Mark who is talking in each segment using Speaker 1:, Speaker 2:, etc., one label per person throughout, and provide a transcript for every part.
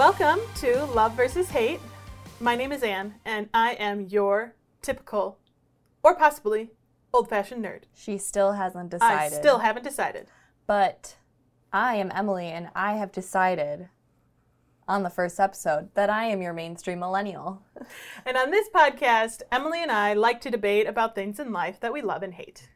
Speaker 1: Welcome to Love versus Hate. My name is Anne, and I am your typical, or possibly old fashioned nerd.
Speaker 2: She still hasn't decided.
Speaker 1: I still haven't decided.
Speaker 2: But I am Emily, and I have decided on the first episode that I am your mainstream millennial.
Speaker 1: And on this podcast, Emily and I like to debate about things in life that we love and hate.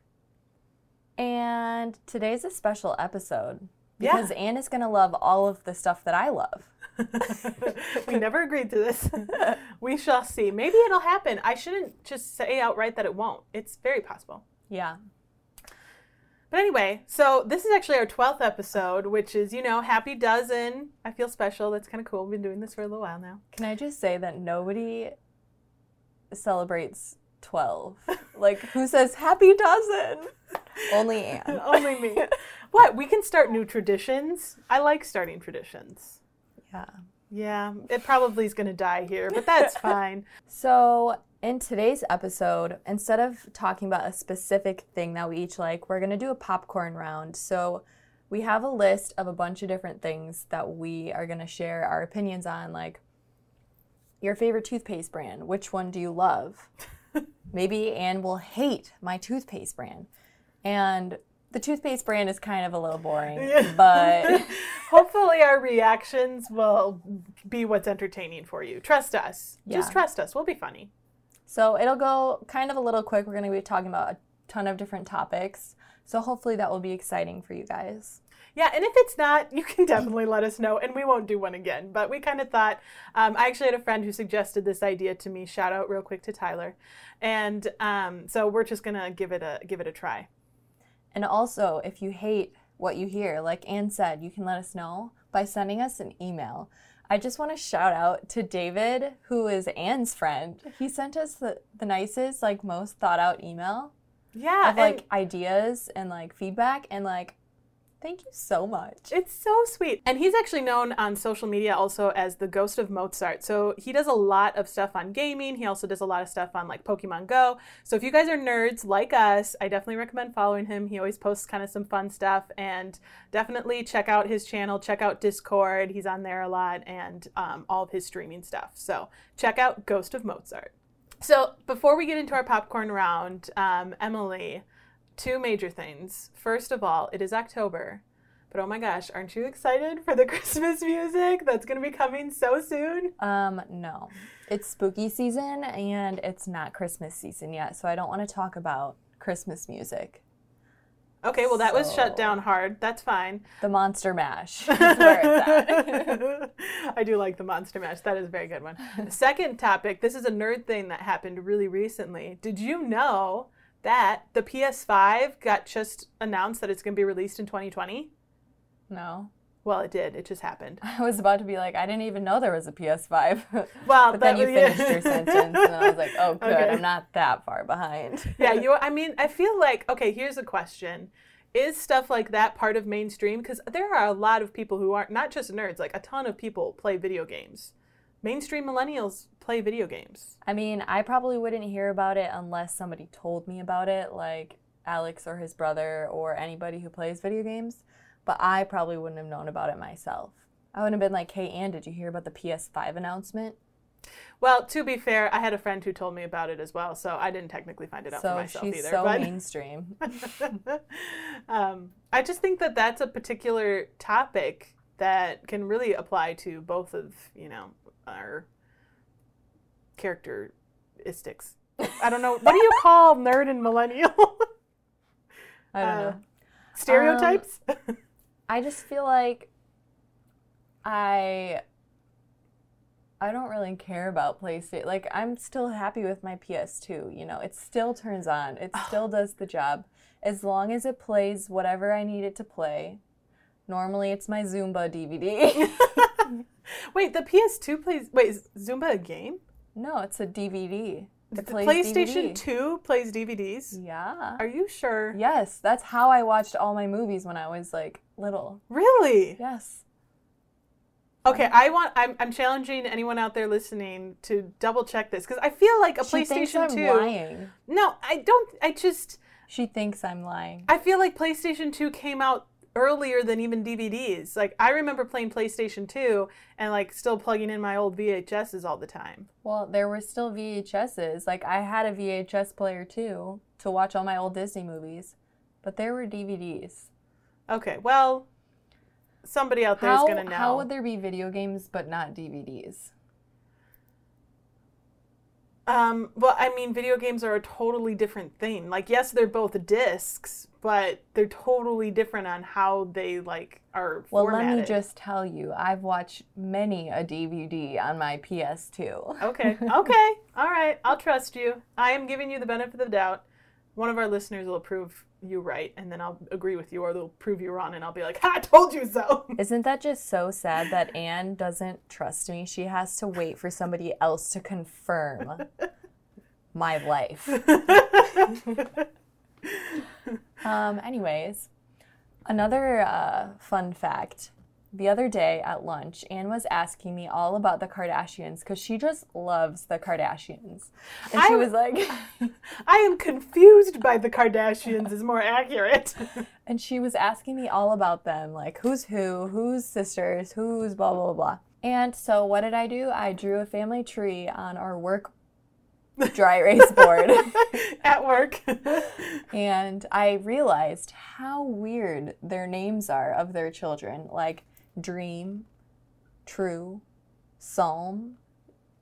Speaker 2: And today's a special episode
Speaker 1: Yeah.
Speaker 2: because Anne is going to love all of the stuff that I love.
Speaker 1: we never agreed to this. we shall see. Maybe it'll happen. I shouldn't just say outright that it won't. It's very possible.
Speaker 2: Yeah.
Speaker 1: But anyway, so this is actually our 12th episode, which is, you know, happy dozen. I feel special. That's kind of cool. We've been doing this for a little while now.
Speaker 2: Can I just say that nobody celebrates 12? like, who says happy dozen? Only Anne.
Speaker 1: Only me. what? We can start new traditions. I like starting traditions.
Speaker 2: Yeah.
Speaker 1: Yeah, it probably is going to die here, but that's fine.
Speaker 2: So, in today's episode, instead of talking about a specific thing that we each like, we're going to do a popcorn round. So, we have a list of a bunch of different things that we are going to share our opinions on, like your favorite toothpaste brand. Which one do you love? Maybe Anne will hate my toothpaste brand. And the toothpaste brand is kind of a little boring, but
Speaker 1: Hopefully, our reactions will be what's entertaining for you. Trust us. Just trust us. We'll be funny.
Speaker 2: So it'll go kind of a little quick. We're going to be talking about a ton of different topics. So hopefully that will be exciting for you guys.
Speaker 1: Yeah, and if it's not, you can definitely let us know, and we won't do one again. But we kind of thought, um, I actually had a friend who suggested this idea to me. Shout out real quick to Tyler, and um, so we're just gonna give it a give it a try.
Speaker 2: And also, if you hate what you hear, like Anne said, you can let us know by sending us an email. I just want to shout out to David, who is Anne's friend. He sent us the, the nicest, like most thought out email
Speaker 1: Yeah,
Speaker 2: of like ideas and like feedback and like thank you so much.
Speaker 1: it's so sweet. And he's actually known on social media also as the Ghost of Mozart. So he does a lot of stuff on gaming. He also does a lot of stuff on like Pokemon Go. So if you guys are nerds like us, I definitely recommend following him. He always posts kind of some fun stuff and definitely check out his channel, check out Discord. He's on there a lot and um, all of his streaming stuff. So check out Ghost of Mozart. So before we get into our popcorn round, um, Emily, two major things. First of all, it is October. But oh my gosh, aren't you excited for the Christmas music that's going to be coming so soon?
Speaker 2: Um, no. It's spooky season and it's not Christmas season yet, so I don't want to talk about Christmas music.
Speaker 1: Okay, well, that was shut down hard. That's fine.
Speaker 2: The Monster Mash is where it's at.
Speaker 1: I do like the Monster Mash. That is a very good one. Second topic this is a nerd thing that happened really recently. Did you know that the PS5 got just announced that it's going to be released in 2020?
Speaker 2: no.
Speaker 1: Well, it did. It just happened.
Speaker 2: I was about to be like, I didn't even know there was a PS5.
Speaker 1: Well,
Speaker 2: but then you
Speaker 1: was- yeah.
Speaker 2: finished your sentence, and I was like, oh, good.
Speaker 1: Okay.
Speaker 2: I'm not that far behind.
Speaker 1: yeah, you. I mean, I feel like okay. Here's a question: Is stuff like that part of mainstream? Because there are a lot of people who aren't not just nerds. Like a ton of people play video games. Mainstream millennials play video games.
Speaker 2: I mean, I probably wouldn't hear about it unless somebody told me about it, like Alex or his brother or anybody who plays video games. But I probably wouldn't have known about it myself. I wouldn't have been like, hey, Anne, did you hear about the PS5 announcement?
Speaker 1: Well, to be fair, I had a friend who told me about it as well, so I didn't technically find it out for myself
Speaker 2: she's
Speaker 1: either.
Speaker 2: so
Speaker 1: but
Speaker 2: mainstream.
Speaker 1: um, I just think that that's a particular topic that can really apply to both of you know our characteristics. I don't know. What do you call nerd and millennial?
Speaker 2: I don't
Speaker 1: Uh,
Speaker 2: know.
Speaker 1: Stereotypes?
Speaker 2: I just feel like I I don't really care about PlayStation. Like I'm still happy with my PS2, you know. It still turns on. It still does the job as long as it plays whatever I need it to play. Normally it's my Zumba DVD.
Speaker 1: wait, the PS2 plays. Wait, is Zumba a game?
Speaker 2: no, it's a DVD.
Speaker 1: The
Speaker 2: plays
Speaker 1: PlayStation
Speaker 2: DVD.
Speaker 1: 2 plays DVDs.
Speaker 2: Yeah.
Speaker 1: Are you sure?
Speaker 2: Yes, that's how I watched all my movies when I was like little.
Speaker 1: Really?
Speaker 2: Yes.
Speaker 1: Okay, I want. I'm, I'm challenging anyone out there listening to double check this because I feel like a
Speaker 2: She
Speaker 1: PlayStation
Speaker 2: I'm
Speaker 1: 2.
Speaker 2: lying.
Speaker 1: No, I don't. I just.
Speaker 2: She thinks I'm lying.
Speaker 1: I feel like PlayStation 2 came out earlier than even DVDs. Like I remember playing PlayStation 2 and like still plugging in my old VHSs all the time.
Speaker 2: Well, there were still VHSs. Like I had a VHS player too to watch all my old Disney movies, but there were DVDs.
Speaker 1: Okay, well, somebody out there is
Speaker 2: How,
Speaker 1: gonna know.
Speaker 2: how would there be video games but not DVDs?
Speaker 1: Um, well, I mean, video games are a totally different thing. Like, yes, they're both discs, but they're totally different on how they like are
Speaker 2: Well,
Speaker 1: formatted.
Speaker 2: let me just tell you, I've watched many a DVD on my PS2.
Speaker 1: Okay, okay, all right. I'll trust you. I am giving you the benefit of the doubt. One of our listeners will prove you right, and then I'll agree with you, or they'll prove you wrong, and I'll be like, "Ha, I told you so."
Speaker 2: Isn't that just so sad that Anne doesn't trust me? She has to wait for somebody else to confirm my life. Um, anyways, another uh, fun fact. The other day at lunch, Anne was asking me all about the Kardashians because she just loves the Kardashians. And she
Speaker 1: I-
Speaker 2: was like,
Speaker 1: I am confused by the Kardashians. Is more accurate.
Speaker 2: and she was asking me all about them, like who's who, who's sisters, who's blah, blah, blah. And so what did I do? I drew a family tree on our work dry erase board.
Speaker 1: At work.
Speaker 2: and I realized how weird their names are of their children, like Dream, True, Psalm,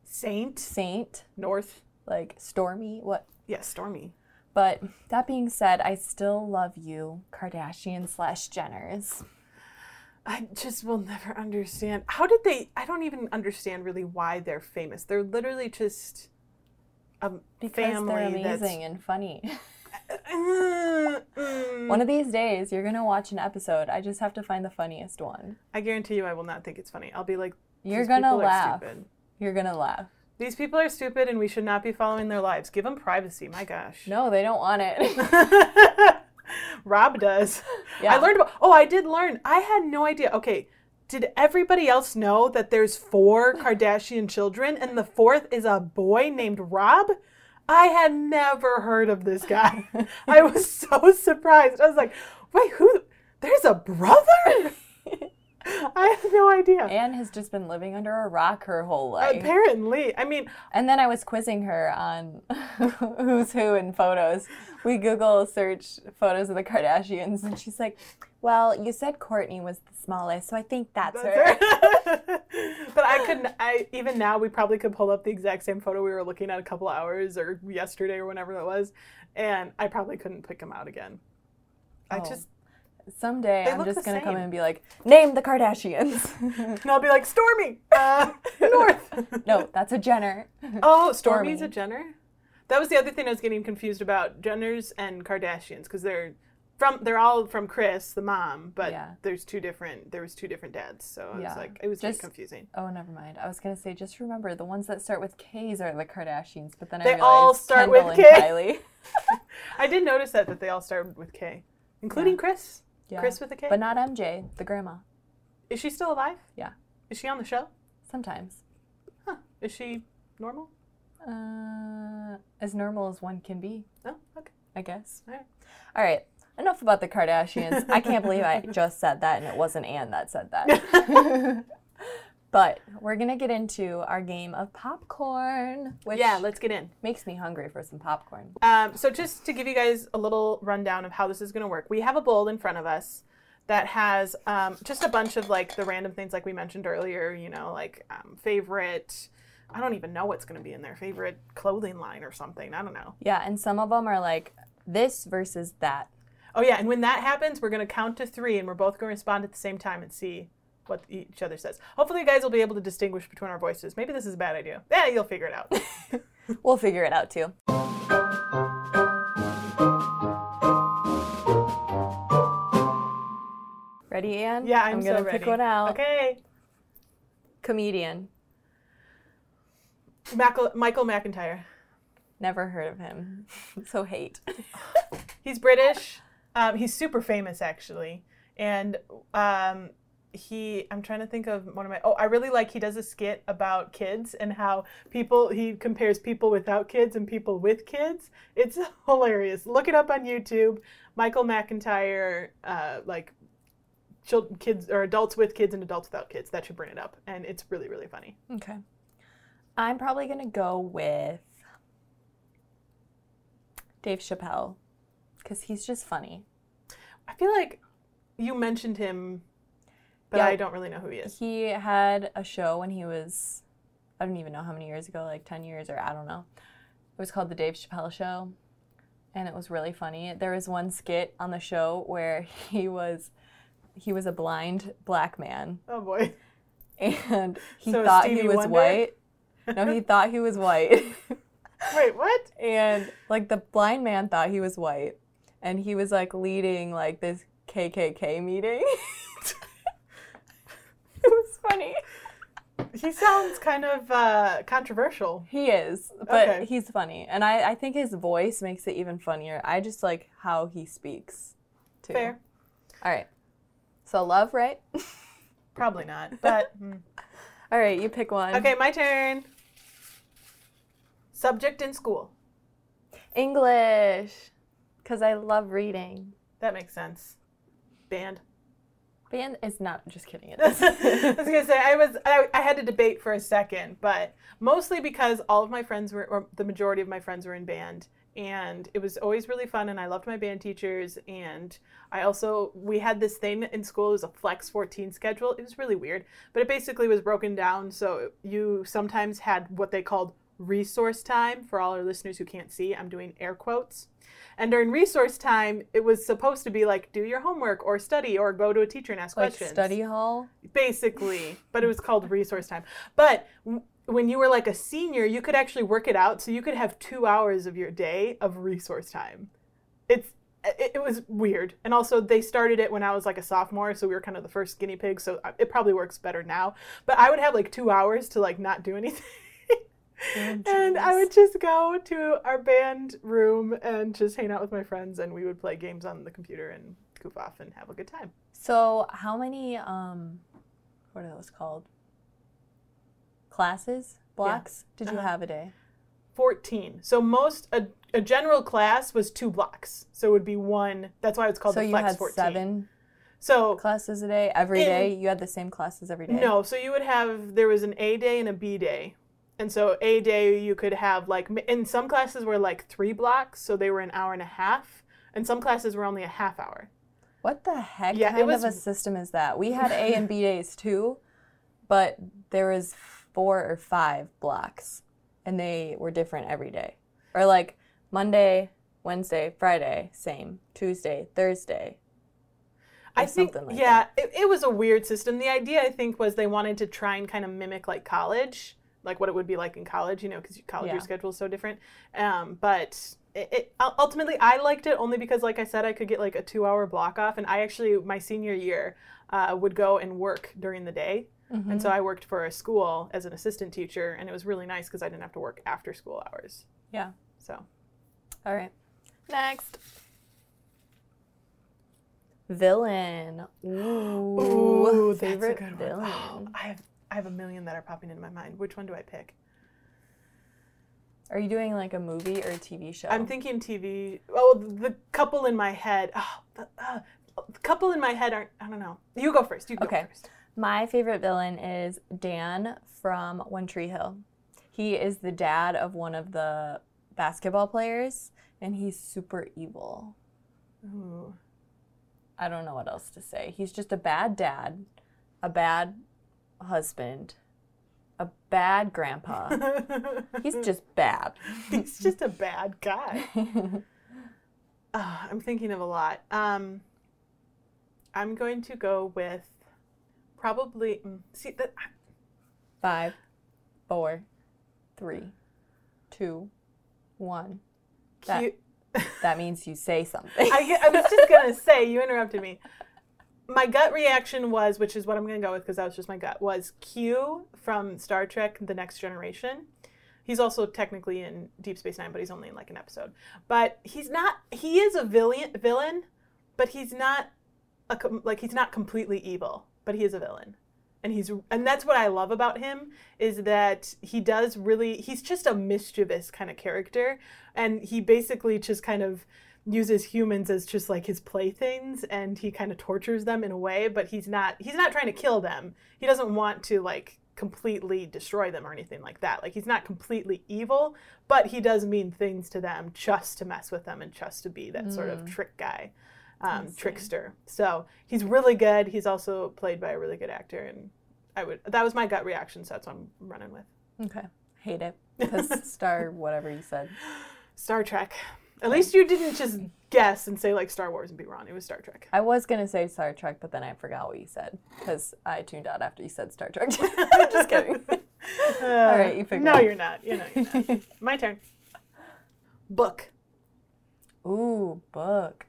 Speaker 1: Saint
Speaker 2: Saint,
Speaker 1: North.
Speaker 2: like Stormi, what?
Speaker 1: Yeah, Stormi.
Speaker 2: But that being said, I still love you, Kardashian slash Jenners.
Speaker 1: I just will never understand. How did they? I don't even understand really why they're famous. They're literally just a
Speaker 2: Because
Speaker 1: family
Speaker 2: they're
Speaker 1: that's-
Speaker 2: amazing and funny. One of these days, you're gonna watch an episode. I just have to find the funniest one.
Speaker 1: I guarantee you, I will not think it's funny. I'll be like,
Speaker 2: You're gonna laugh.
Speaker 1: stupid.
Speaker 2: You're gonna laugh.
Speaker 1: These people are stupid, and we should not be following their lives. Give them privacy. My gosh.
Speaker 2: No, they don't want it.
Speaker 1: Rob does.
Speaker 2: Yeah.
Speaker 1: I learned about. Oh, I did learn. I had no idea. Okay, did everybody else know that there's four Kardashian children and the fourth is a boy named Rob? I had never heard of this guy. I was so surprised. I was like, wait, who? There's a brother? I had no idea.
Speaker 2: Anne has just been living under a rock her whole life.
Speaker 1: Apparently, I mean,
Speaker 2: And then I was quizzing her on who's who in photos. We Google search photos of the Kardashians, and she's like, "Well, you said Kourtney was the smallest, so I think that's, her."
Speaker 1: but I couldn't. I even now we probably could pull up the exact same photo we were looking at a couple hours or yesterday or whenever that was, and I probably couldn't pick them out again. I
Speaker 2: Oh.
Speaker 1: just
Speaker 2: Someday I'm just gonna come in and be like, "Name the Kardashians."
Speaker 1: and I'll be like Stormi uh, North.
Speaker 2: no, that's a Jenner.
Speaker 1: Oh, Stormi's
Speaker 2: Stormi.
Speaker 1: a Jenner. That was the other thing I was getting confused about: Jenners and Kardashians, because they're from they're all from Kris, the mom, but
Speaker 2: Yeah.
Speaker 1: there's two different there was two different dads, so I was like it was just confusing.
Speaker 2: Oh, never mind. I was gonna say, just remember the ones that start with K's are the Kardashians, but then I
Speaker 1: They
Speaker 2: realized
Speaker 1: all start
Speaker 2: Kendall
Speaker 1: with K.
Speaker 2: Kylie.
Speaker 1: I did notice that that they all started with K, including
Speaker 2: Yeah.
Speaker 1: Kris.
Speaker 2: Yeah.
Speaker 1: Kris with a K.
Speaker 2: but not MJ, the grandma.
Speaker 1: Is she still alive?
Speaker 2: Yeah.
Speaker 1: Is she on the show?
Speaker 2: Sometimes.
Speaker 1: Huh. Is she normal?
Speaker 2: Uh, as normal as one can be,
Speaker 1: Oh, Okay.
Speaker 2: I guess.
Speaker 1: All right.
Speaker 2: All right. Enough about the Kardashians. I can't believe I just said that and it wasn't Anne that said that. but we're going to get into our game of popcorn, which
Speaker 1: Yeah. Let's get in.
Speaker 2: makes me hungry for some popcorn.
Speaker 1: Um, so just to give you guys a little rundown of how this is going to work, we have a bowl in front of us that has um, just a bunch of like the random things like we mentioned earlier. You know, like um, favorite. I don't even know what's going to be in there. Favorite clothing line or something. I don't know.
Speaker 2: Yeah, and some of them are like this versus that.
Speaker 1: Oh yeah, and when that happens, we're going to count to three, and we're both going to respond at the same time and see what each other says. Hopefully, you guys will be able to distinguish between our voices. Maybe this is a bad idea. Yeah, you'll figure it out.
Speaker 2: We'll figure it out too. Ready, Anne?
Speaker 1: Yeah, I'm,
Speaker 2: I'm gonna
Speaker 1: ready.
Speaker 2: pick one out.
Speaker 1: Okay,
Speaker 2: Comedian.
Speaker 1: Michael, Michael McIntyre.
Speaker 2: Never heard of him. so hate.
Speaker 1: He's British. Um, he's super famous actually, and um, he. I'm trying to think of one of my. Oh, I really like. He does a skit about kids and how people. He compares people without kids and people with kids. It's hilarious. Look it up on YouTube. Michael McIntyre, uh, like children, kids or adults with kids and adults without kids. That should bring it up, and it's really really funny.
Speaker 2: Okay. I'm probably gonna go with Dave Chappelle because he's just funny.
Speaker 1: I feel like you mentioned him, but
Speaker 2: Yeah.
Speaker 1: I don't really know who he is.
Speaker 2: He had a show when he was, I don't even know how many years ago, like 10 years or I don't know. It was called The Dave Chappelle Show. And it was really funny. There was one skit on the show where he was he was a blind black man
Speaker 1: Oh boy.
Speaker 2: and he
Speaker 1: So
Speaker 2: thought he was
Speaker 1: Wonder?
Speaker 2: white. No, he thought he was white.
Speaker 1: Wait, what?
Speaker 2: and like the blind man thought he was white and he was like leading like this KKK meeting. it was funny.
Speaker 1: He sounds kind of uh, controversial.
Speaker 2: He is, but
Speaker 1: Okay.
Speaker 2: he's funny, and I, I think his voice makes it even funnier. I just like how he speaks. Too.
Speaker 1: Fair.
Speaker 2: All right. So love, right?
Speaker 1: Probably not, but hmm.
Speaker 2: All right, you pick one.
Speaker 1: okay. My turn. Subject in school.
Speaker 2: English, because I love reading.
Speaker 1: That makes sense. Band.
Speaker 2: Band is not just kidding. It
Speaker 1: I was gonna say I was I, I had to debate for a second, but mostly because all of my friends were, or the majority of my friends were in band, and it was always really fun, and I loved my band teachers, and I also we had this thing in school it was a flex 14 schedule. It was really weird, but it basically was broken down so you sometimes had what they called resource time for all our listeners who can't see. I'm doing air quotes. And during resource time, it was supposed to be like do your homework or study or go to a teacher and ask
Speaker 2: like
Speaker 1: questions.
Speaker 2: study hall.
Speaker 1: basically but it was called resource time. But w- when you were like a senior you could actually work it out so you could have two hours of your day of resource time. It's it, it was weird. And also they started it when i was like a sophomore so we were kind of the first guinea pigs so uh, it probably works better now. But i would have like two hours to like not do anything and i would just go to our band room and just hang out with my friends and we would play games on the computer and goof off and have a good time
Speaker 2: So how many um, what are those called? Classes, blocks did you
Speaker 1: Uh-huh.
Speaker 2: have a day?
Speaker 1: 14. So most a, a general class was two blocks. So it would be one. That's why it's called
Speaker 2: So
Speaker 1: the
Speaker 2: you
Speaker 1: flex
Speaker 2: had
Speaker 1: 14.
Speaker 2: seven
Speaker 1: So
Speaker 2: classes a day every
Speaker 1: In-
Speaker 2: day. You had the same classes every day.
Speaker 1: no, so you would have there was an A day and a B day. And so A day you could have like in some classes were like 3 blocks, so they were an hour and a half, and some classes were only a half hour.
Speaker 2: What the heck
Speaker 1: Yeah,
Speaker 2: kind
Speaker 1: was-
Speaker 2: of a system is that? We had A and B days too, but there was four or five blocks, and they were different every day. Or like Monday, Wednesday, Friday, same. Tuesday, Thursday.
Speaker 1: I think
Speaker 2: something like
Speaker 1: yeah, it, it was a weird system. The idea I think was they wanted to try and kind of mimic like college, like what it would be like in college, you know, because college
Speaker 2: Yeah.
Speaker 1: your schedule is so different. Um, but it, it ultimately I liked it only because, like I said, I could get like a two-hour block off, and I actually my senior year uh, would go and work during the day,
Speaker 2: Mm-hmm.
Speaker 1: and so I worked for a school as an assistant teacher, and it was really nice because I didn't have to work after school hours.
Speaker 2: Yeah.
Speaker 1: So
Speaker 2: All right. Next. Villain. Ooh,
Speaker 1: a
Speaker 2: favorite villain.
Speaker 1: Oh, I have I have a million that are popping into my mind. Which one do I pick?
Speaker 2: Are you doing like a movie or a TV show?
Speaker 1: I'm thinking TV. Oh, the couple in my head. Oh, the, uh, the couple in my head aren't. I don't know. You go first. You go
Speaker 2: Okay.
Speaker 1: first.
Speaker 2: My favorite villain is Dan from One Tree Hill. He is the dad of one of the basketball players, and he's super evil.
Speaker 1: Ooh.
Speaker 2: I don't know what else to say. He's just a bad dad, a bad husband, a bad grandpa. He's just bad.
Speaker 1: He's just a bad guy. Ah, I'm thinking of a lot. Um, I'm going to go with probably. mm, See that.
Speaker 2: Five, four, three, two, one. That, that means you say something.
Speaker 1: I, I was just gonna say you interrupted me. My gut reaction was, which is what I'm gonna go with because that was just my gut, was Q from Star Trek: The Next Generation. He's also technically in Deep Space Nine, but he's only in like an episode. But he's not. He is a villain, villain, but he's not a like he's not completely evil. But he is a villain, and he's and that's what I love about him is that he does really. He's just a mischievous kind of character, and he basically just kind of uses humans as just like his playthings and he kind of tortures them in a way but he's not he's not trying to kill them. He doesn't want to like completely destroy them or anything like that. Like he's not completely evil but he does mean things to them just to mess with them and just to be that sort of trick guy um, trickster. So he's really good. He's also played by a really good actor and i would that was my gut reaction so that's what i'm running with.
Speaker 2: Okay. Hate it. Because star whatever you said.
Speaker 1: star trek at least you didn't just guess and say like star wars and be wrong it was star trek
Speaker 2: I was gonna say Star Trek, but then I forgot what you said because I tuned out after you said Star Trek. Just kidding. All right, you figure.
Speaker 1: No,
Speaker 2: it
Speaker 1: you're not. You know, you're not. My turn. Book.
Speaker 2: Ooh, book.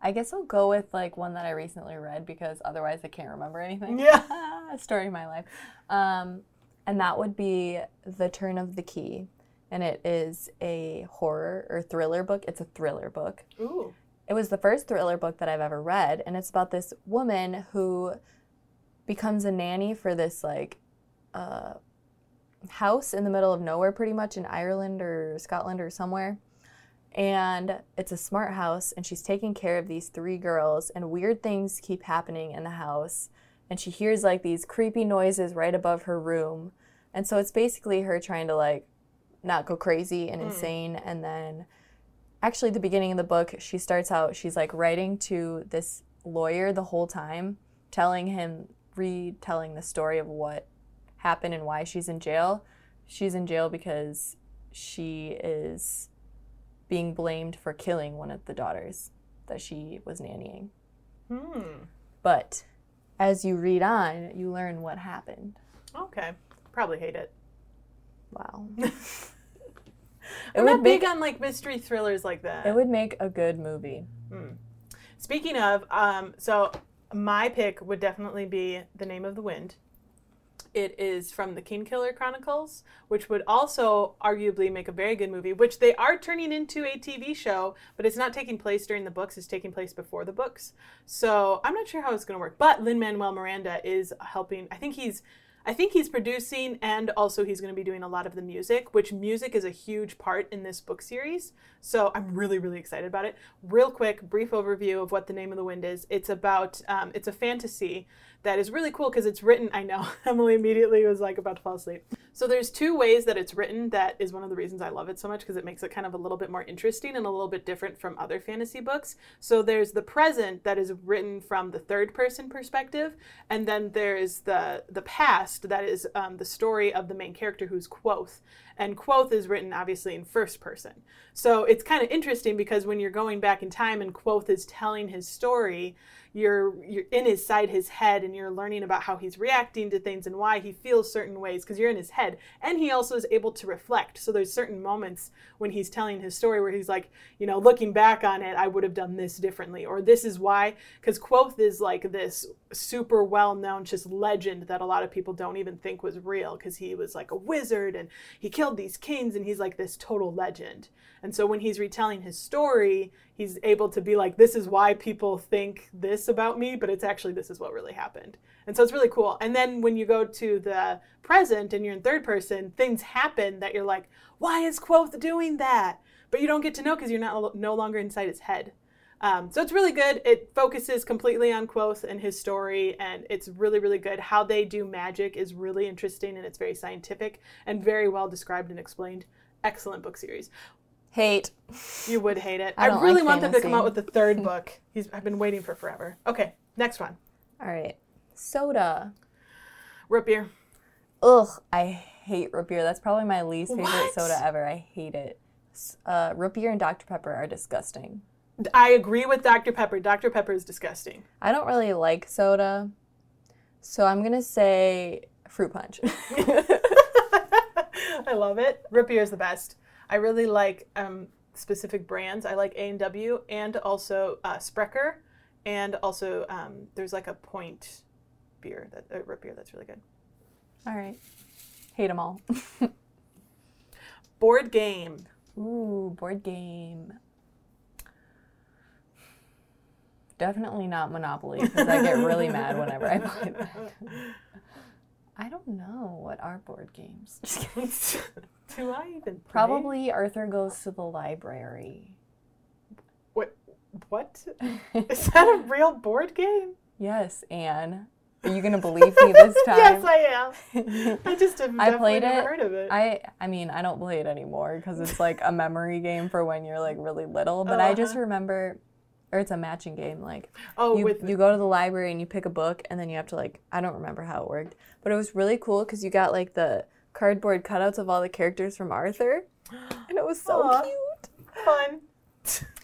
Speaker 2: I guess I'll go with like one that I recently read because otherwise I can't remember anything.
Speaker 1: Yeah.
Speaker 2: Ah, story of my life. Um, and that would be The Turn of the Key. And it is a horror or thriller book. It's a thriller book.
Speaker 1: Ooh.
Speaker 2: It was the first thriller book that I've ever read, and it's about this woman who becomes a nanny for this like uh, house in the middle of nowhere, pretty much in Ireland or Scotland or somewhere. And it's a smart house, and she's taking care of these three girls, and weird things keep happening in the house. And she hears like these creepy noises right above her room. And so it's basically her trying to like not go crazy and insane. And then actually the beginning of the book she starts out she's like writing to this lawyer the whole time telling him retelling the story of what happened and why she's in jail she's in jail because she is being blamed for killing one of the daughters that she was nannying
Speaker 1: Hmm.
Speaker 2: but as you read on you learn what happened
Speaker 1: Okay. Probably hate it.
Speaker 2: wow
Speaker 1: I'm
Speaker 2: would
Speaker 1: not
Speaker 2: make-
Speaker 1: big on like mystery thrillers like that.
Speaker 2: it would make a good movie
Speaker 1: Speaking of, um, so my pick would definitely be The Name of the Wind. It is from the Kingkiller Chronicles, which would also arguably make a very good movie, which they are turning into a TV show, but it's not taking place during the books, it's taking place before the books. So I'm not sure how it's going to work. But Lin Manuel Miranda is helping. I think he's. I think he's producing and also he's going to be doing a lot of the music, which music is a huge part in this book series. So I'm really, really excited about it. Real quick, brief overview of what the name of the wind is. It's about, um, it's a fantasy that is really cool because it's written. I know Emily immediately was like about to fall asleep. So there's two ways that it's written. That is one of the reasons I love it so much because it makes it kind of a little bit more interesting and a little bit different from other fantasy books. So there's the present that is written from the third person perspective, and then there's the the past that is um, the story of the main character who's Kvothe. And Kvothe is written obviously in first person. So it's kind of interesting because when you're going back in time and Kvothe is telling his story, you're you're in his side his head and you're learning about how he's reacting to things and why he feels certain ways because you're in his head and he also is able to reflect so there's certain moments when he's telling his story where he's like you know looking back on it i would have done this differently or this is why because Kvothe is like this super well known just legend that a lot of people don't even think was real because he was like a wizard and he killed these kings and he's like this total legend. And so when he's retelling his story he's able to be like this is why people think this about me but it's actually this is what really happened. And so it's really cool. And then when you go to the present and you're in third person things happen that you're like why is Kvothe doing that? But you don't get to know because you're not no longer inside his head um, so it's really good. It focuses completely on Kvothe and his story, and it's really, really good. How they do magic is really interesting, and it's very scientific and very well described and explained. Excellent book series.
Speaker 2: hate
Speaker 1: You would hate it.
Speaker 2: I
Speaker 1: I, really
Speaker 2: like
Speaker 1: want them to come out with the third book. He's, I've been waiting for forever. Okay, next one.
Speaker 2: all right soda
Speaker 1: Root beer.
Speaker 2: Ugh, I hate root beer. That's probably my least favorite
Speaker 1: What?
Speaker 2: soda ever. I hate it. Uh, root beer and Dr. Pepper are disgusting.
Speaker 1: I agree with Dr. Pepper. Dr. Pepper is disgusting.
Speaker 2: I don't really like soda, so I'm gonna say fruit punch.
Speaker 1: I love it. Root beer is the best. I really like um, specific brands. I like A and W and also uh, Sprecher, and also um, there's like a Point beer that uh, root beer that's really good.
Speaker 2: all right, hate them all.
Speaker 1: Board game.
Speaker 2: Ooh, board game. Definitely not Monopoly because I get really mad whenever I play that. I don't know what are board games.
Speaker 1: Do I even play?
Speaker 2: Probably Arthur goes to the library.
Speaker 1: What? What? Is that a real board game?
Speaker 2: yes, Anne. Are you gonna believe me this time?
Speaker 1: yes, I am. I just have
Speaker 2: I played
Speaker 1: never
Speaker 2: it.
Speaker 1: heard of it.
Speaker 2: I I mean I don't play it anymore because it's like a memory game for when you're like really little. But I just
Speaker 1: Uh-huh.
Speaker 2: remember, or it's a matching game. Like
Speaker 1: oh,
Speaker 2: you
Speaker 1: with
Speaker 2: you go to the library and you pick a book and then you have to like I don't remember how it worked, but it was really cool because you got like the cardboard cutouts of all the characters from Arthur, and it was so
Speaker 1: Aw.
Speaker 2: cute.
Speaker 1: fun.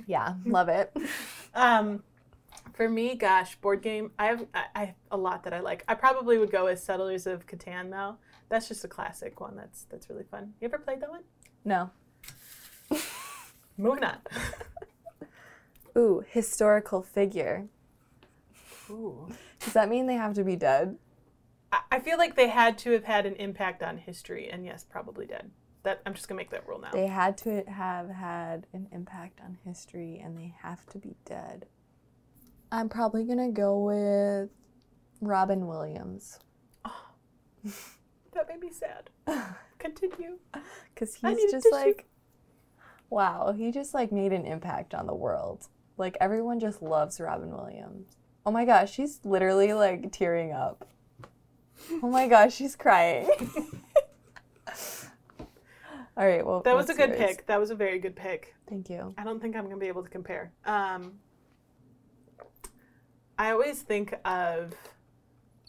Speaker 2: Yeah, love it.
Speaker 1: Um, for me, gosh, board game. I have I, I have a lot that I like. I probably would go with Settlers of Catan though. That's just a classic one. That's that's really fun. You ever played that one?
Speaker 2: No.
Speaker 1: Moving on.
Speaker 2: Ooh, historical figure.
Speaker 1: Ooh.
Speaker 2: Does that mean they have to be dead?
Speaker 1: I, feel like they had to have had an impact on history, and yes, probably dead. That I'm just gonna make that rule now.
Speaker 2: They had to have had an impact on history and they have to be dead. I'm probably going to go with Robin Williams Oh,
Speaker 1: That made me sad. Continue.
Speaker 2: cuz he's just like wow, he just like made an impact on the world. Like everyone just loves Robin Williams. Oh my gosh, she's literally like tearing up. Oh my gosh, she's crying. All right, well
Speaker 1: That was a good
Speaker 2: yours?
Speaker 1: pick. That was a very good pick.
Speaker 2: Thank you.
Speaker 1: I don't think I'm gonna be able to compare. Um, I always think of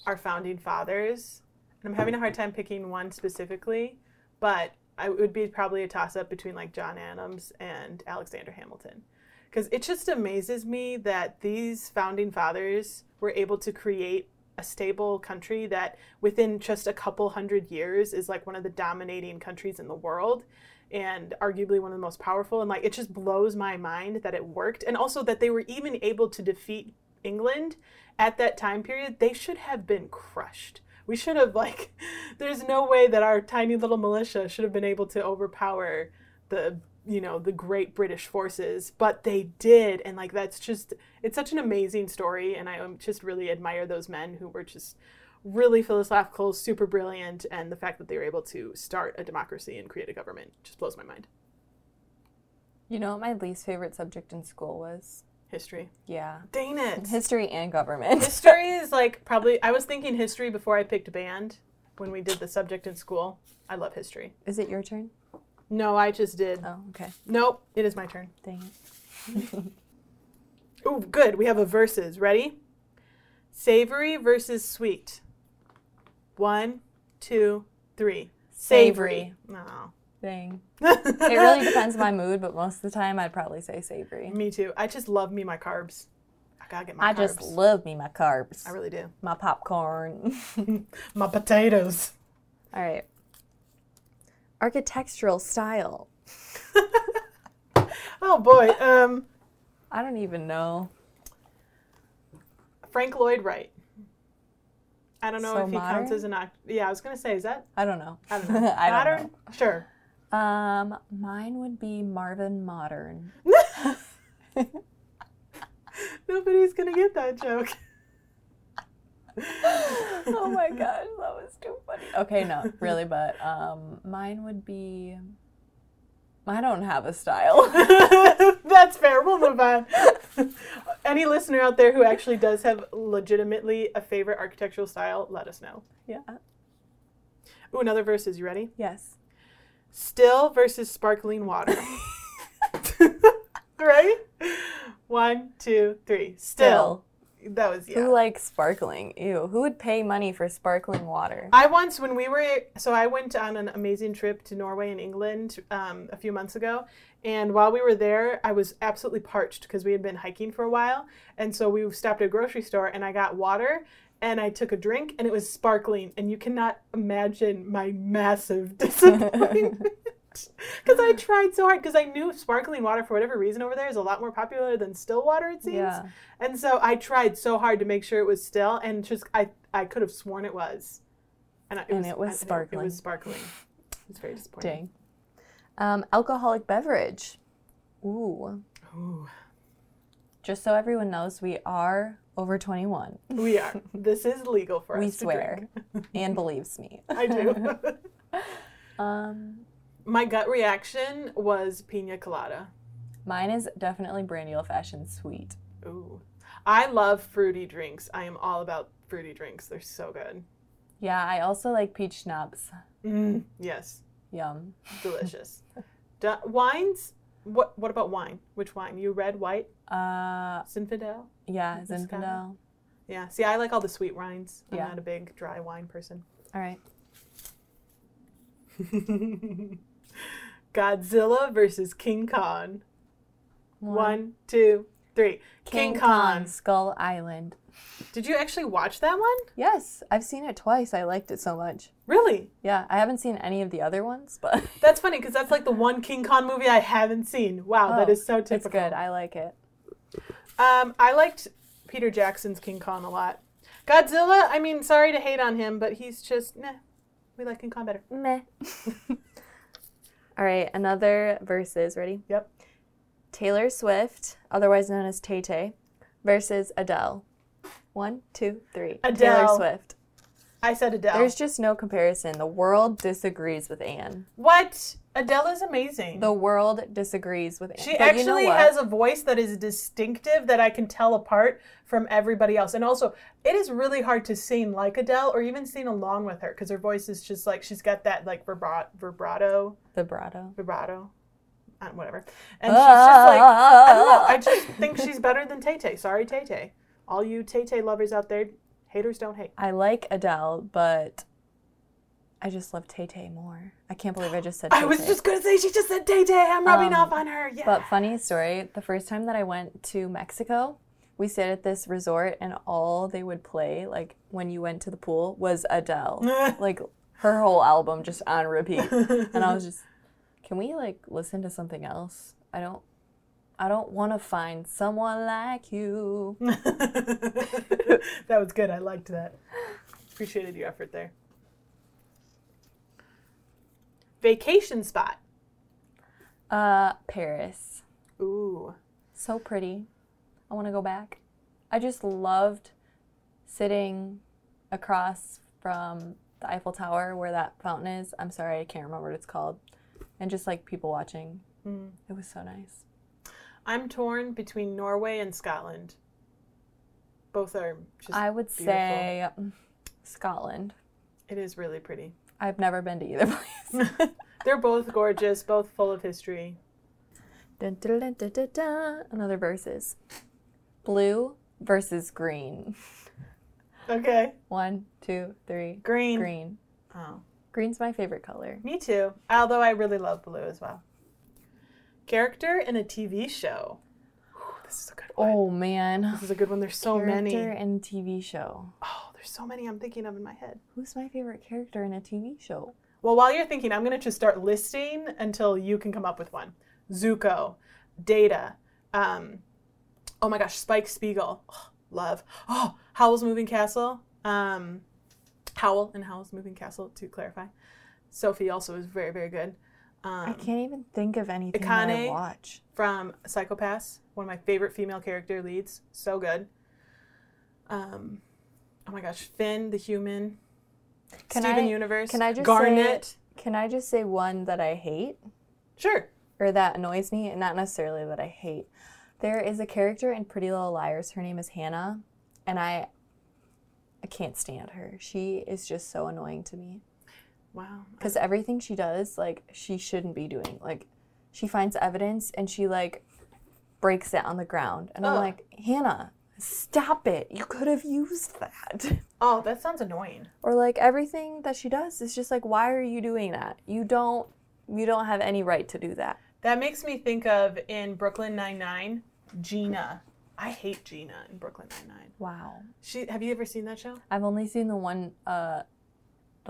Speaker 1: our founding fathers, and I'm having a hard time picking one specifically, but I it would be probably a toss up between like John Adams and Alexander Hamilton. Because it just amazes me that these founding fathers were able to create a stable country that within just a couple hundred years is like one of the dominating countries in the world and arguably one of the most powerful. And like it just blows my mind that it worked and also that they were even able to defeat England at that time period. They should have been crushed. We should have like there's no way that our tiny little militia should have been able to overpower the you know the great british forces but they did and like that's just it's such an amazing story and i um, just really admire those men who were just really philosophical super brilliant and the fact that they were able to start a democracy and create a government just blows my mind
Speaker 2: You know what my least favorite subject in school was?
Speaker 1: history
Speaker 2: Yeah.
Speaker 1: dang it
Speaker 2: History and government.
Speaker 1: history is like probably i was thinking history before i picked band when we did the subject in school i love history
Speaker 2: Is it your turn?
Speaker 1: No i just did
Speaker 2: Oh, okay.
Speaker 1: nope it is my turn
Speaker 2: Dang it.
Speaker 1: Ooh, good. We have a verses. Ready? Savory versus sweet. One, two, three.
Speaker 2: Savory.
Speaker 1: No.
Speaker 2: Dang. It really depends on my mood, but most of the time I'd probably say savory.
Speaker 1: me too. I just love me my carbs. I gotta get my
Speaker 2: I
Speaker 1: carbs.
Speaker 2: just love me my carbs.
Speaker 1: I really do.
Speaker 2: my popcorn.
Speaker 1: My potatoes.
Speaker 2: All right. Architectural style.
Speaker 1: Oh boy. Um,
Speaker 2: I don't even know.
Speaker 1: Frank Lloyd Wright. I don't know
Speaker 2: So
Speaker 1: if he counts as an act. Yeah, I was gonna say, is that?
Speaker 2: I don't know.
Speaker 1: I don't know.
Speaker 2: I don't
Speaker 1: Modern? Sure.
Speaker 2: Um, mine would be Marvin Modern.
Speaker 1: Nobody's gonna get that joke.
Speaker 2: oh my gosh, that was too funny. Okay, no, really, but um, mine would be. I don't have a style.
Speaker 1: That's fair. We'll move on. Any listener out there who actually does have legitimately a favorite architectural style, let us know.
Speaker 2: yeah.
Speaker 1: Ooh, another verses. You ready?
Speaker 2: Yes.
Speaker 1: Still versus sparkling water. right? One, two, three. Still. That was yeah.
Speaker 2: Who likes sparkling? Ew. Who would pay money for sparkling water?
Speaker 1: I once, when we were, so I went on an amazing trip to Norway and England um, a few months ago. And while we were there, I was absolutely parched because we had been hiking for a while. And so we stopped at a grocery store and I got water and I took a drink and it was sparkling. And you cannot imagine my massive disappointment. Because I tried so hard because I knew sparkling water for whatever reason over there is a lot more popular than still water it seems.
Speaker 2: Yeah.
Speaker 1: And so I tried so hard to make sure it was still, and just I I could have sworn it was, and, I,
Speaker 2: And it was
Speaker 1: I- It
Speaker 2: sparkling.
Speaker 1: was sparkling. It's very disappointing.
Speaker 2: Dang. Um, alcoholic beverage. Ooh.
Speaker 1: Ooh,
Speaker 2: Just so everyone knows, we are over 21.
Speaker 1: we are. This is legal for
Speaker 2: We
Speaker 1: us We
Speaker 2: swear. and believes me.
Speaker 1: I do.
Speaker 2: Um,
Speaker 1: My gut reaction was pina colada.
Speaker 2: Mine is definitely brandy old fashioned sweet.
Speaker 1: Ooh. I love fruity drinks. I am all about fruity drinks. They're so good.
Speaker 2: Yeah, I also like peach schnapps.
Speaker 1: Mm, yes,
Speaker 2: Yum.
Speaker 1: delicious. Du- wines? What What about wine? Which wine? You red, white,
Speaker 2: Uh,
Speaker 1: Zinfandel?
Speaker 2: yeah? Zinfandel.
Speaker 1: Yeah. See, I like all the sweet wines. I'm
Speaker 2: Yeah.
Speaker 1: not a big dry wine person.
Speaker 2: All right.
Speaker 1: Godzilla versus King Kong. One, two, three. King, Kong.
Speaker 2: Skull Island.
Speaker 1: Did you actually watch that one?
Speaker 2: Yes, I've seen it twice. I liked it so much.
Speaker 1: Really?
Speaker 2: Yeah, I haven't seen any of the other ones, but
Speaker 1: That's funny because that's like the one King Kong movie I haven't seen. Wow, that
Speaker 2: Oh,
Speaker 1: is so typical.
Speaker 2: it's good. I like it.
Speaker 1: Um, I liked Peter Jackson's King Kong a lot. Godzilla, I mean, sorry to hate on him, but he's just nah. We like King Kong better.
Speaker 2: Meh. All right, another versus. Ready?
Speaker 1: Yep.
Speaker 2: Taylor Swift, otherwise known as Tay Tay, versus Adele. One, two, three. Taylor
Speaker 1: Adele.
Speaker 2: Swift.
Speaker 1: I said Adele.
Speaker 2: There's just no comparison. The world disagrees with Anne.
Speaker 1: what? Adele is amazing.
Speaker 2: The world disagrees with Anne.
Speaker 1: she
Speaker 2: But you know
Speaker 1: actually has a voice that is distinctive that I can tell apart from everybody else. And also, it is really hard to sing like Adele or even sing along with her because her voice is just like she's got that like vibrato, vibrato,
Speaker 2: vibrato.
Speaker 1: vibrato, uh, whatever. And she's just like I don't know. I just think she's better than Tay Tay. Sorry, Tay Tay. All you Tay Tay lovers out there, haters don't hate.
Speaker 2: I like Adele, but I just love Tay Tay more. I can't believe I just said
Speaker 1: I
Speaker 2: Tay
Speaker 1: I
Speaker 2: was
Speaker 1: just gonna say she just said Tay Tay. I'm rubbing
Speaker 2: Um,
Speaker 1: off on her. Yeah.
Speaker 2: But funny story, the first time that I went to Mexico, we stayed at this resort and all they would play, like when you went to the pool, was Adele. like her whole album just on repeat. And I was just, can we like listen to something else? I don't I don't want to find someone like you.
Speaker 1: that was good. I liked that. Appreciated your effort there. Vacation spot.
Speaker 2: Uh Paris.
Speaker 1: Ooh.
Speaker 2: So pretty. I want to go back. I just loved sitting across from the Eiffel Tower where that fountain is. I'm sorry, I can't remember what it's called. And just like people watching.
Speaker 1: Mm.
Speaker 2: It was so nice.
Speaker 1: I'm torn between Norway and Scotland. Both are just.
Speaker 2: I would
Speaker 1: beautiful.
Speaker 2: say Scotland.
Speaker 1: it is really pretty.
Speaker 2: I've never been to either place.
Speaker 1: They're both gorgeous, both full of history.
Speaker 2: Dun, dun, dun, dun, dun, dun. Another versus. Blue versus green.
Speaker 1: Okay.
Speaker 2: One, two, three.
Speaker 1: Green.
Speaker 2: Green.
Speaker 1: Oh.
Speaker 2: Green's my favorite color.
Speaker 1: Me too. Although I really love blue as well. Character in a TV show. Whew, this is a good one.
Speaker 2: Oh man.
Speaker 1: This is a good one. There's so
Speaker 2: character
Speaker 1: many.
Speaker 2: Character in TV show.
Speaker 1: Oh, there's so many I'm thinking of in my head.
Speaker 2: Who's my favorite character in a TV show?
Speaker 1: Well, while you're thinking, I'm going to just start listing until you can come up with one. Zuko, Data, um, oh my gosh, Spike Spiegel, oh, love. Oh, Howl's Moving Castle, um, Howl in Howl's Moving Castle, to clarify. Sophie also is very, very good.
Speaker 2: I
Speaker 1: Um,
Speaker 2: can't even think of anything that I
Speaker 1: Akane.
Speaker 2: watch.
Speaker 1: from Psycho-Pass, one of my favorite female character leads. So good. Um, oh my gosh, Finn the human,
Speaker 2: Can
Speaker 1: Steven
Speaker 2: I-
Speaker 1: Universe,
Speaker 2: can I just
Speaker 1: Garnet.
Speaker 2: say- Can I just say one that I hate
Speaker 1: Sure.
Speaker 2: or that annoys me, and not necessarily that I hate? There is a character in Pretty Little Liars. Her name is Hannah, and I I can't stand her. She is just so annoying to me.
Speaker 1: Wow.
Speaker 2: because everything she does like she shouldn't be doing like she finds evidence and she like breaks it on the ground and i'm like hannah stop it you could have used that
Speaker 1: Oh, that sounds annoying.
Speaker 2: or like everything that she does is just like why are you doing that you don't you don't have any right to do that
Speaker 1: That makes me think of in Brooklyn Nine Nine, Gina. I hate Gina in Brooklyn Nine Nine.
Speaker 2: wow
Speaker 1: She have you ever seen that show?
Speaker 2: i've only seen the one uh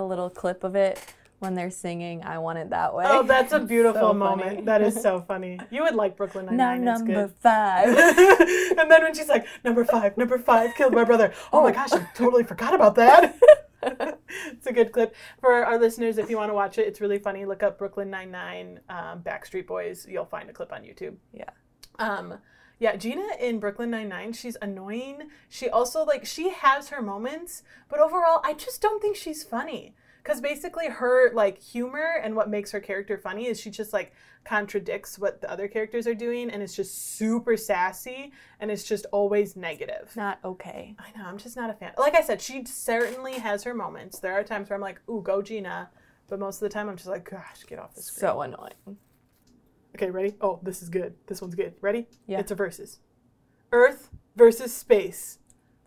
Speaker 2: the little clip of it when they're singing i want it that way
Speaker 1: Oh, that's a beautiful
Speaker 2: So
Speaker 1: moment.
Speaker 2: funny.
Speaker 1: That is so funny. You would like Brooklyn Nine-Nine. It's
Speaker 2: number
Speaker 1: good.
Speaker 2: five
Speaker 1: and then when she's like, number five, number five killed my brother. Oh, my gosh, I totally forgot about that. it's a good clip for our listeners. If you want to watch it, it's really funny. Look up Brooklyn Nine Nine, um, Backstreet Boys. You'll find a clip on YouTube.
Speaker 2: yeah
Speaker 1: Um, yeah, Gina in Brooklyn Nine Nine, she's annoying. She also like she has her moments, but overall, I just don't think she's funny. because basically her like humor and what makes her character funny is she just like contradicts what the other characters are doing and it's just super sassy and it's just always negative.
Speaker 2: Not okay.
Speaker 1: I know, I'm just not a fan. Like I said, she certainly has her moments. There are times where I'm like, ooh, go Gina. But most of the time I'm just like, gosh, get off the screen.
Speaker 2: So annoying.
Speaker 1: Okay, ready? Oh, this is good. This one's good. Ready?
Speaker 2: Yeah.
Speaker 1: It's a versus. Earth versus space.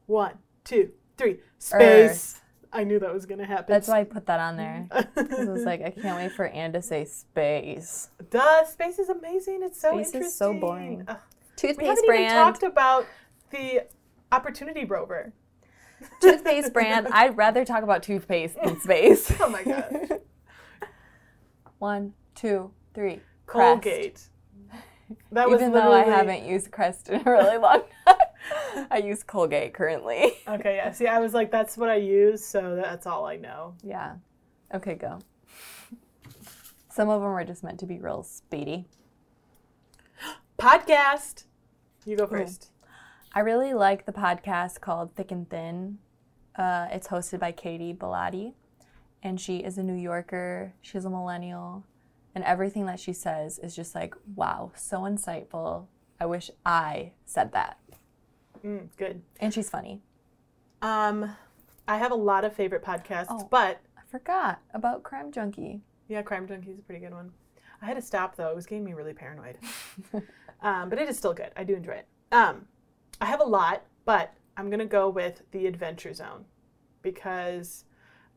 Speaker 1: One, two, three. Space. I knew that was gonna happen.
Speaker 2: That's why I put that on there. I was like, I can't wait for Anne to say space.
Speaker 1: Duh, space is amazing. It's so
Speaker 2: Space is so boring.
Speaker 1: Ugh. we
Speaker 2: Toothpaste
Speaker 1: haven't even talked about the Opportunity Rover.
Speaker 2: toothpaste brand. I'd rather talk about toothpaste than space.
Speaker 1: Oh my gosh.
Speaker 2: One, two, three. Crest.
Speaker 1: Colgate. That was
Speaker 2: Even though I haven't used Crest in a really long time, I use Colgate currently.
Speaker 1: Okay, yeah. See, I was like, that's what I use, so that's all I know.
Speaker 2: Yeah. Okay, go. Some of them are just meant to be real speedy.
Speaker 1: Podcast. You go first.
Speaker 2: I really like the podcast called Thick and Thin. Uh, it's hosted by Katie Bellotti, and she is a New Yorker. She's a millennial, and everything that she says is just like, wow, so insightful. I wish I said that.
Speaker 1: Mm, good.
Speaker 2: And she's funny.
Speaker 1: Um, I have a lot of favorite podcasts,
Speaker 2: Oh.
Speaker 1: but
Speaker 2: I forgot about Crime Junkie.
Speaker 1: yeah, Crime Junkie is a pretty good one. I had to stop though; it was getting me really paranoid. um, but it is still good. I do enjoy it. Um, I have a lot, but I'm gonna go with the Adventure Zone because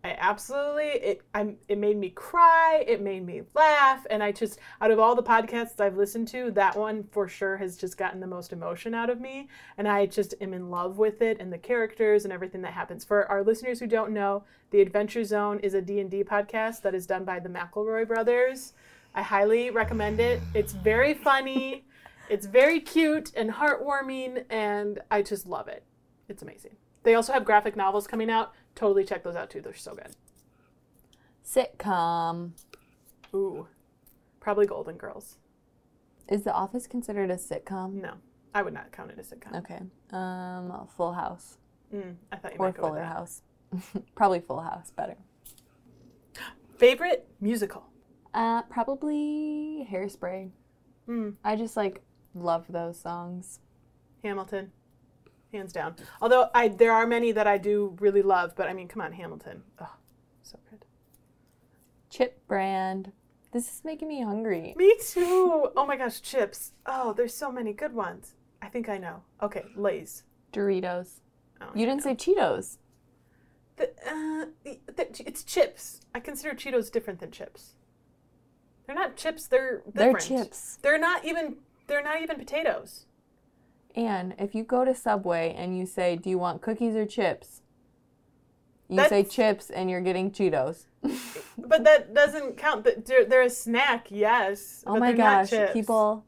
Speaker 1: I absolutely it. I'm. It made me cry. It made me laugh, and I just out of all the podcasts I've listened to, that one for sure has just gotten the most emotion out of me, and I just am in love with it and the characters and everything that happens. For our listeners who don't know, the Adventure Zone is a D and D podcast that is done by the McElroy brothers. I highly recommend it. It's very funny. It's very cute and heartwarming, and I just love it. It's amazing. They also have graphic novels coming out. Totally check those out too. They're so good.
Speaker 2: Sitcom.
Speaker 1: Ooh, probably Golden Girls.
Speaker 2: Is The Office considered a sitcom?
Speaker 1: No, I would not count it as a sitcom.
Speaker 2: Okay. Um, Full House
Speaker 1: Mm, I thought you
Speaker 2: or
Speaker 1: might go
Speaker 2: Fuller. House. Probably Full House better.
Speaker 1: Favorite musical?
Speaker 2: Uh, probably Hairspray.
Speaker 1: Mm,
Speaker 2: I just like love those songs.
Speaker 1: Hamilton, hands down. Although I there are many that I do really love, but I mean, come on, Hamilton. Oh, so good.
Speaker 2: Chip brand. This is making me hungry.
Speaker 1: Me too. Oh my gosh, chips. Oh, there's so many good ones. I think I know. Okay, Lay's.
Speaker 2: Doritos.
Speaker 1: Oh,
Speaker 2: You didn't say Cheetos.
Speaker 1: The, uh, the, it's chips. I consider Cheetos different than chips. They're not chips. They're
Speaker 2: They're chips.
Speaker 1: They're not even. They're not even potatoes.
Speaker 2: And if you go to Subway and you say, "Do you want cookies or chips?" You say chips, and you're getting Cheetos.
Speaker 1: But that doesn't count. That They're, a snack, yes.
Speaker 2: oh
Speaker 1: but
Speaker 2: my gosh, people!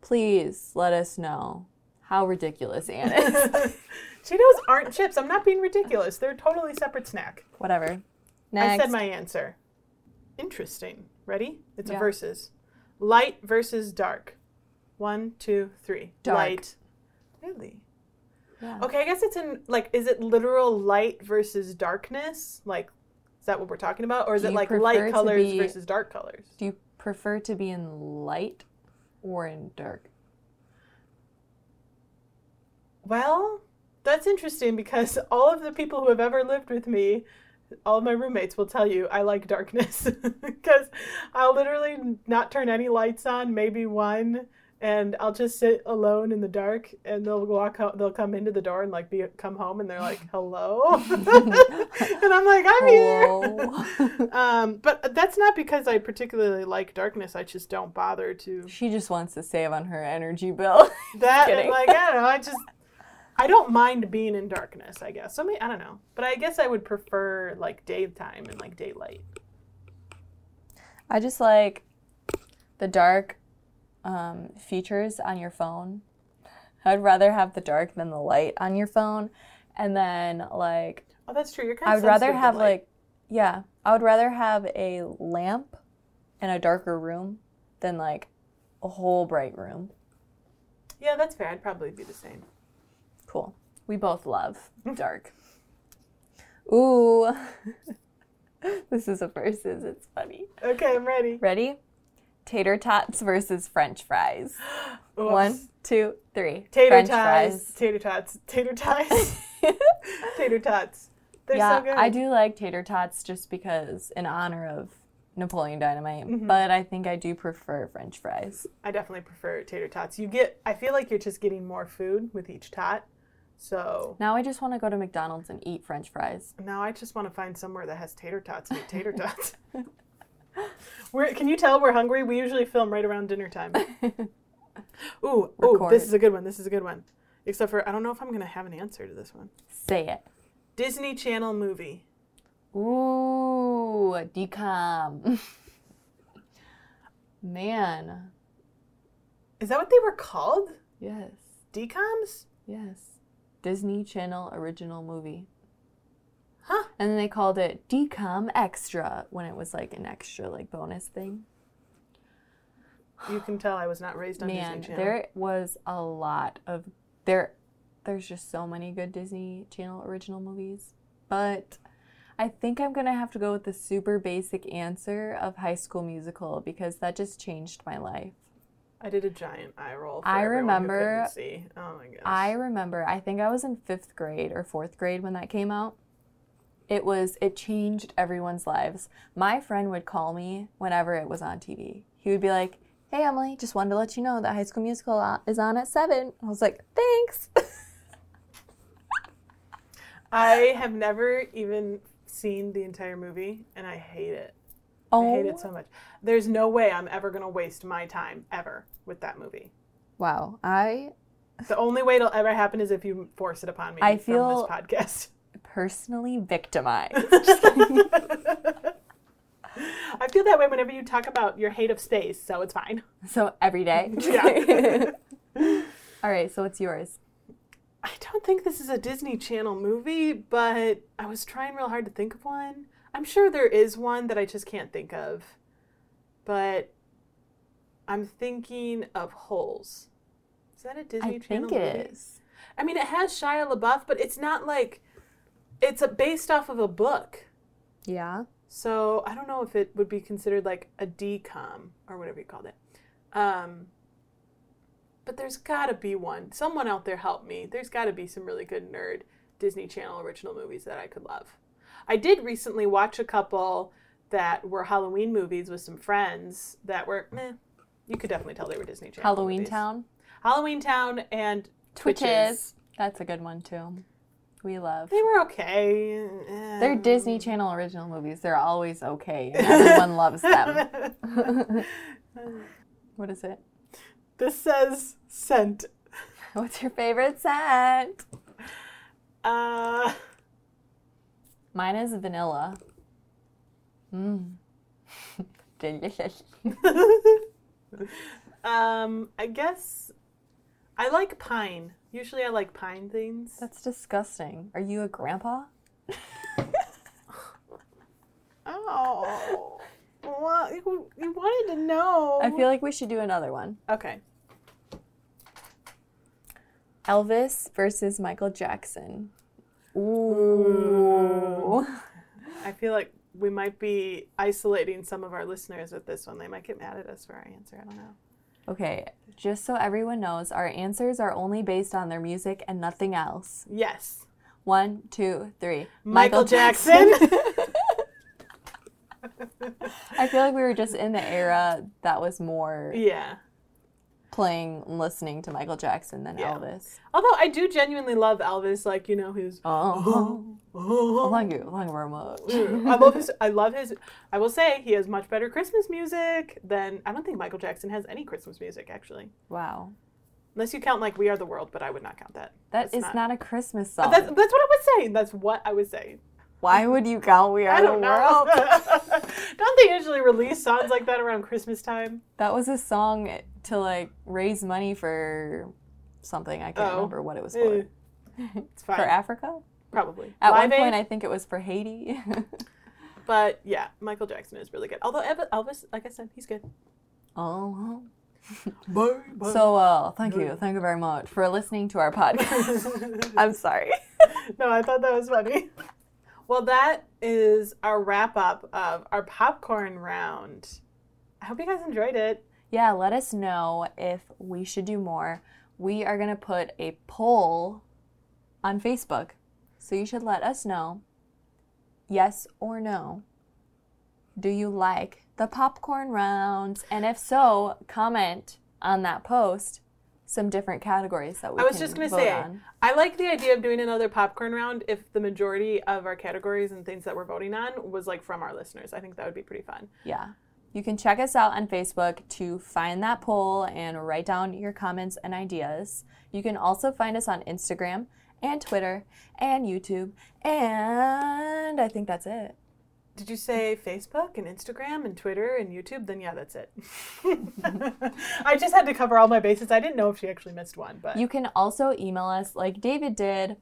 Speaker 2: Please let us know how ridiculous Anne is.
Speaker 1: Cheetos aren't chips. I'm not being ridiculous. They're a totally separate snack.
Speaker 2: Whatever.
Speaker 1: I said my answer. Interesting. Ready? It's
Speaker 2: Yeah.
Speaker 1: a versus. Light versus dark. One, two, three.
Speaker 2: Dark.
Speaker 1: Light. Really?
Speaker 2: Yeah.
Speaker 1: Okay, I guess it's in like is it literal light versus darkness? Like is that what we're talking about? Or is
Speaker 2: Do
Speaker 1: it like light colors
Speaker 2: be-
Speaker 1: versus dark colors?
Speaker 2: Do you prefer to be in light or in dark?
Speaker 1: Well, that's interesting because all of the people who have ever lived with me, all my roommates will tell you I like darkness because I'll literally not turn any lights on, maybe one, and I'll just sit alone in the dark and they'll walk out, they'll come into the door and like be come home and they're like, "Hello." and I'm like, "I'm here." Um, but that's not because I particularly like darkness. I just don't bother to
Speaker 2: she just wants to save on her energy bill.
Speaker 1: that
Speaker 2: kidding.
Speaker 1: like I don't know. I just I don't mind being in darkness. I guess. So I, mean, I don't know, but I guess I would prefer like daytime and like daylight.
Speaker 2: I just like the dark um, features on your phone. I'd rather have the dark than the light on your phone. And then, like,
Speaker 1: Oh, that's true. You're kind
Speaker 2: I would rather have, like, yeah, I would rather have a lamp in a darker room than, like, a whole bright room.
Speaker 1: Yeah, that's fair. I'd probably be the same.
Speaker 2: Cool. We both love dark. Ooh. this is a versus. It's funny.
Speaker 1: Okay, I'm ready.
Speaker 2: Ready? Tater tots versus French fries.
Speaker 1: Oops.
Speaker 2: One, two, three.
Speaker 1: tater
Speaker 2: French
Speaker 1: tots. Tater tots. Tater tots. tater tots. They're
Speaker 2: yeah,
Speaker 1: so good.
Speaker 2: I do like tater tots just because in honor of Napoleon Dynamite,
Speaker 1: Mm-hmm.
Speaker 2: but I think I do prefer French fries.
Speaker 1: I definitely prefer tater tots. You get. I feel like you're just getting more food with each tot. So
Speaker 2: Now I just want to go to McDonald's and eat French fries.
Speaker 1: now I just want to find somewhere that has tater tots and eat tater tots. We're, can you tell we're hungry? We usually film right around dinner time. Ooh, ooh, this is a good one. This is a good one. Except for I don't know if I'm gonna have an answer to this one.
Speaker 2: Say it.
Speaker 1: Disney Channel movie.
Speaker 2: Ooh, decom. Man.
Speaker 1: Is that what they were called?
Speaker 2: Yes.
Speaker 1: Decoms?
Speaker 2: Yes. Disney Channel original movie.
Speaker 1: Huh.
Speaker 2: And then they called it Decom Extra when it was like an extra like bonus thing.
Speaker 1: You can tell I was not raised on
Speaker 2: Man,
Speaker 1: Disney Channel.
Speaker 2: there was a lot of there there's just so many good Disney Channel original movies. But I think I'm going to have to go with the super basic answer of High School Musical because that just changed my life.
Speaker 1: I did a giant eye roll. For
Speaker 2: I remember-
Speaker 1: See. Oh my gosh.
Speaker 2: I remember, I think I was in fifth grade or fourth grade when that came out. It was, it changed everyone's lives. My friend would call me whenever it was on TV. He would be like, Hey Emily, just wanted to let you know that High School Musical uh, is on at seven. I was like, Thanks.
Speaker 1: I have never even seen the entire movie, and I hate it. Oh. I
Speaker 2: oh,
Speaker 1: hate it so oh. much. There's no way I'm ever gonna waste my time ever with that movie.
Speaker 2: wow. I
Speaker 1: The only way it'll ever happen is if you force it upon me
Speaker 2: I
Speaker 1: from
Speaker 2: feel-
Speaker 1: this podcast.
Speaker 2: personally victimized.
Speaker 1: I feel that way whenever you talk about your hate of space, so it's fine.
Speaker 2: so every day.
Speaker 1: Yeah.
Speaker 2: All right, so what's yours?
Speaker 1: I don't think this is a Disney Channel movie, but I was trying real hard to think of one. I'm sure there is one that I just can't think of. But I'm thinking of Holes. Is that a Disney
Speaker 2: I
Speaker 1: Channel
Speaker 2: think it
Speaker 1: movie?
Speaker 2: is.
Speaker 1: I mean, it has Shia LaBeouf, but it's not like it's a, based off of a book.
Speaker 2: Yeah.
Speaker 1: So I don't know if it would be considered like a decom or whatever you called it. Um, but there's got to be one. Someone out there help me. There's got to be some really good nerd Disney Channel original movies that I could love. I did recently watch a couple that were Halloween movies with some friends that were meh. You could definitely tell they were Disney Channel.
Speaker 2: Halloween
Speaker 1: movies.
Speaker 2: Town.
Speaker 1: Halloween Town and Twitches.
Speaker 2: Twitches. That's a good one too. We love.
Speaker 1: They were okay.
Speaker 2: They're Disney Channel original movies. They're always okay, everyone loves them. what is it?
Speaker 1: This says scent.
Speaker 2: What's your favorite scent?
Speaker 1: Uh,
Speaker 2: Mine is vanilla. Mmm. Delicious.
Speaker 1: um, I guess I like pine. Usually, I like pine things.
Speaker 2: That's disgusting. Are you a grandpa?
Speaker 1: Oh, Well, you, you wanted to know?
Speaker 2: I feel like we should do another one.
Speaker 1: okay.
Speaker 2: Elvis versus Michael Jackson. Ooh.
Speaker 1: I feel like we might be isolating some of our listeners with this one. They might get mad at us for our answer. I don't know.
Speaker 2: Okay, just so everyone knows, our answers are only based on their music and nothing else.
Speaker 1: Yes,
Speaker 2: One, two, three.
Speaker 1: Michael, Jackson.
Speaker 2: I feel like we were just in the era that was more
Speaker 1: yeah.
Speaker 2: Playing listening to Michael Jackson than
Speaker 1: Yeah.
Speaker 2: Elvis.
Speaker 1: Although I do genuinely love Elvis, like you know his.
Speaker 2: Oh,
Speaker 1: Oh,
Speaker 2: thank you very much.
Speaker 1: I love his. I love his. I will say he has much better Christmas music than I don't think Michael Jackson has any Christmas music actually,
Speaker 2: Wow,
Speaker 1: unless you count like "We Are the World," but I would not count that.
Speaker 2: that
Speaker 1: That's
Speaker 2: is
Speaker 1: not-
Speaker 2: not, a Christmas
Speaker 1: Uh,
Speaker 2: song.
Speaker 1: That's, that's what I was saying. That's what I was saying.
Speaker 2: Why would you count "We Are
Speaker 1: I
Speaker 2: the
Speaker 1: don't know.
Speaker 2: World"?
Speaker 1: don't they usually release songs like that around Christmas time?
Speaker 2: That was a song to like raise money for something. I can't
Speaker 1: Oh.
Speaker 2: remember what it was
Speaker 1: Eh,
Speaker 2: for.
Speaker 1: It's fine.
Speaker 2: For Africa?
Speaker 1: Probably.
Speaker 2: At
Speaker 1: Live
Speaker 2: one point,
Speaker 1: Aid,
Speaker 2: I think it was for Haiti.
Speaker 1: but yeah, Michael Jackson is really good. Although Elvis, like I said, he's good.
Speaker 2: oh.
Speaker 1: Bye, bye.
Speaker 2: So, uh, thank you. Thank you very much for listening to our podcast. I'm sorry.
Speaker 1: no, I thought that was funny. Well, that is our wrap up of our popcorn round. I hope you guys enjoyed it.
Speaker 2: Yeah, let us know if we should do more. We are going to put a poll on Facebook. So you should let us know yes or no. Do you like the popcorn rounds? And if so, comment on that post some different categories that we.
Speaker 1: I was just gonna say,
Speaker 2: on.
Speaker 1: I like the idea of doing another popcorn round if the majority of our categories and things that we're voting on was like from our listeners. I think that would be pretty fun.
Speaker 2: Yeah. You can check us out on Facebook to find that poll and write down your comments and ideas. You can also find us on Instagram and Twitter and YouTube. And I think that's it.
Speaker 1: Did you say Facebook and Instagram and Twitter and YouTube? Then yeah, that's it. I just had to cover all my bases. I didn't know if she actually missed one, but
Speaker 2: You can also email us like David did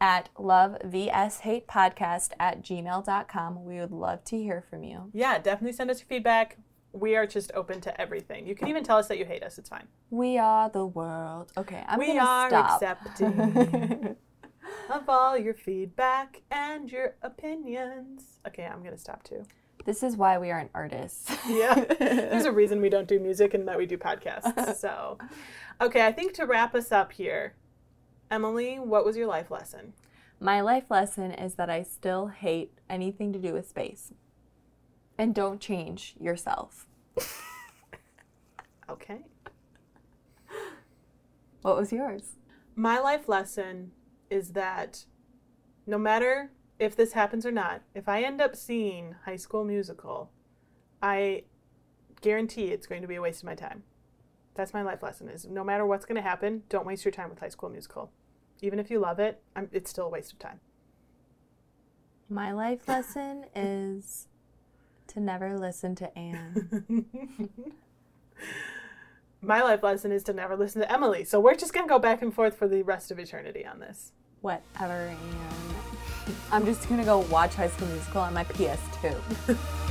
Speaker 2: at lovevshatepodcast at gmail.com. We would love to hear from you.
Speaker 1: yeah, definitely send us your feedback. We are just open to everything. You can even tell us that you hate us. It's fine.
Speaker 2: We are the world. Okay, I'm
Speaker 1: we
Speaker 2: gonna
Speaker 1: are accepting of all your feedback and your opinions. Okay, I'm gonna stop too.
Speaker 2: this is why we aren't artists.
Speaker 1: Yeah. There's a reason we don't do music and that we do podcasts. So, okay, I think to wrap us up here, Emily, what was your life lesson?
Speaker 2: My life lesson is that I still hate anything to do with space. And don't change yourself.
Speaker 1: Okay.
Speaker 2: What was yours?
Speaker 1: My life lesson is that no matter if this happens or not, if I end up seeing High School Musical, I guarantee it's going to be a waste of my time. That's my life lesson is no matter what's going to happen, don't waste your time with High School Musical. Even if you love it, I'm, it's still a waste of time.
Speaker 2: My life lesson is to never listen to Anne.
Speaker 1: My life lesson is to never listen to Emily. So we're just going to go back and forth for the rest of eternity on this.
Speaker 2: Whatever, Anne. I'm just gonna go watch High School Musical on my PS2.